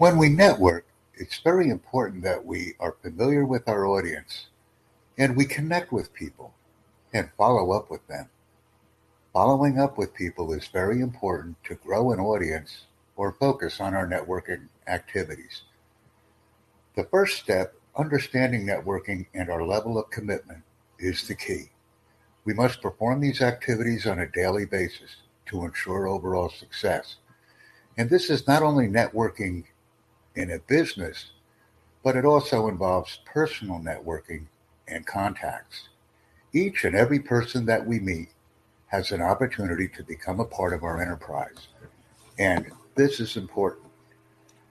When we network, it's very important that we are familiar with our audience and we connect with people and follow up with them. Following up with people is very important to grow an audience or focus on our networking activities. The first step, understanding networking and our level of commitment, is the key. We must perform these activities on a daily basis to ensure overall success. And this is not only networking in a business, but it also involves personal networking and contacts. Each and every person that we meet has an opportunity to become a part of our enterprise. And this is important.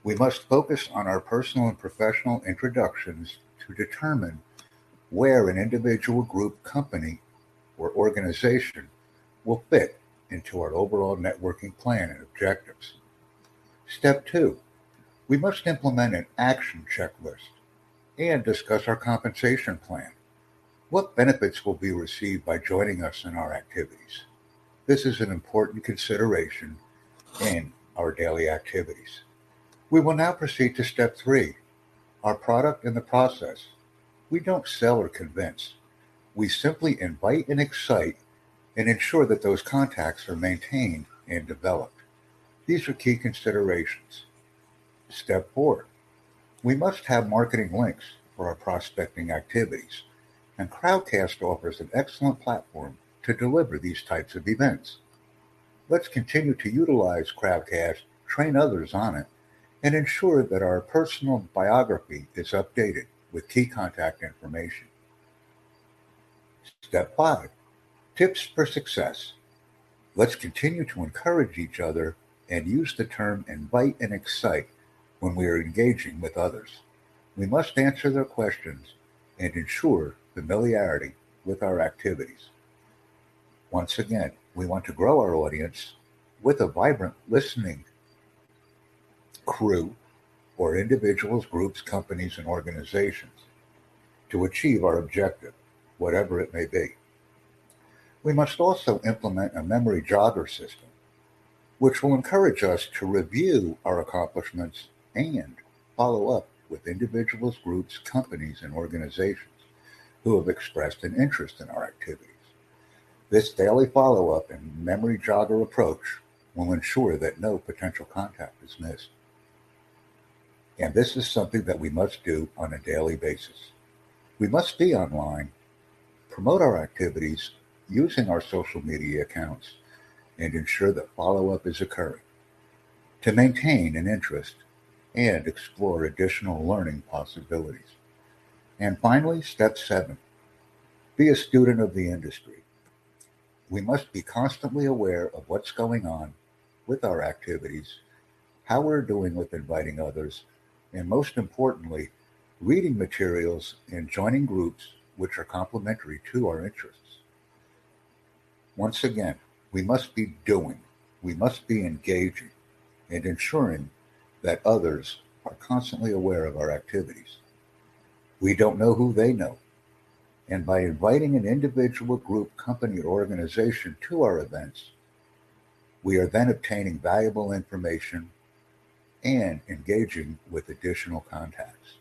We must focus on our personal and professional introductions to determine where an individual group, company, or organization will fit into our overall networking plan and objectives. Step two, we must implement an action checklist and discuss our compensation plan. What benefits will be received by joining us in our activities? This is an important consideration in our daily activities. We will now proceed to step three our product and the process. We don't sell or convince. We simply invite and excite and ensure that those contacts are maintained and developed. These are key considerations. Step four, we must have marketing links for our prospecting activities, and Crowdcast offers an excellent platform to deliver these types of events. Let's continue to utilize Crowdcast, train others on it, and ensure that our personal biography is updated with key contact information. Step five, tips for success. Let's continue to encourage each other and use the term invite and excite when we are engaging with others. We must answer their questions and ensure familiarity with our activities. Once again, we want to grow our audience with a vibrant listening crew or individuals, groups, companies, and organizations to achieve our objective, whatever it may be. We must also implement a memory jogger system, which will encourage us to review our accomplishments and follow up with individuals, groups, companies, and organizations who have expressed an interest in our activities. This daily follow up and memory jogger approach will ensure that no potential contact is missed. And this is something that we must do on a daily basis. We must be online, promote our activities using our social media accounts, and ensure that follow up is occurring. To maintain an interest and explore additional learning possibilities. And finally, step seven be a student of the industry. We must be constantly aware of what's going on with our activities, how we're doing with inviting others, and most importantly, reading materials and joining groups which are complementary to our interests. Once again, we must be doing, we must be engaging, and ensuring that others are constantly aware of our activities. We don't know who they know. And by inviting an individual, group, company, or organization to our events, we are then obtaining valuable information and engaging with additional contacts.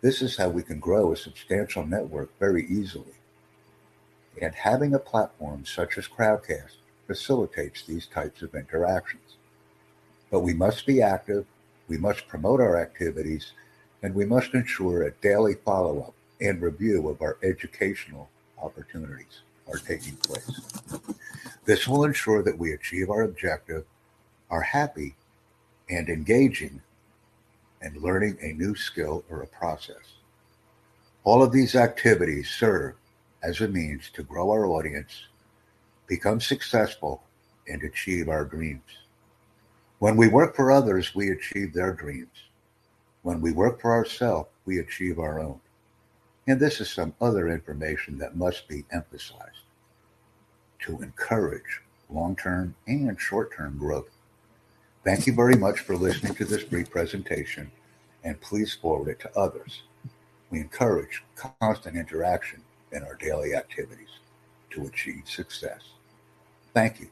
This is how we can grow a substantial network very easily. And having a platform such as Crowdcast facilitates these types of interactions. But we must be active we must promote our activities, and we must ensure a daily follow up and review of our educational opportunities are taking place. This will ensure that we achieve our objective, are happy, and engaging and learning a new skill or a process. All of these activities serve as a means to grow our audience, become successful, and achieve our dreams. When we work for others, we achieve their dreams. When we work for ourselves, we achieve our own. And this is some other information that must be emphasized to encourage long term and short term growth. Thank you very much for listening to this brief presentation, and please forward it to others. We encourage constant interaction in our daily activities to achieve success. Thank you.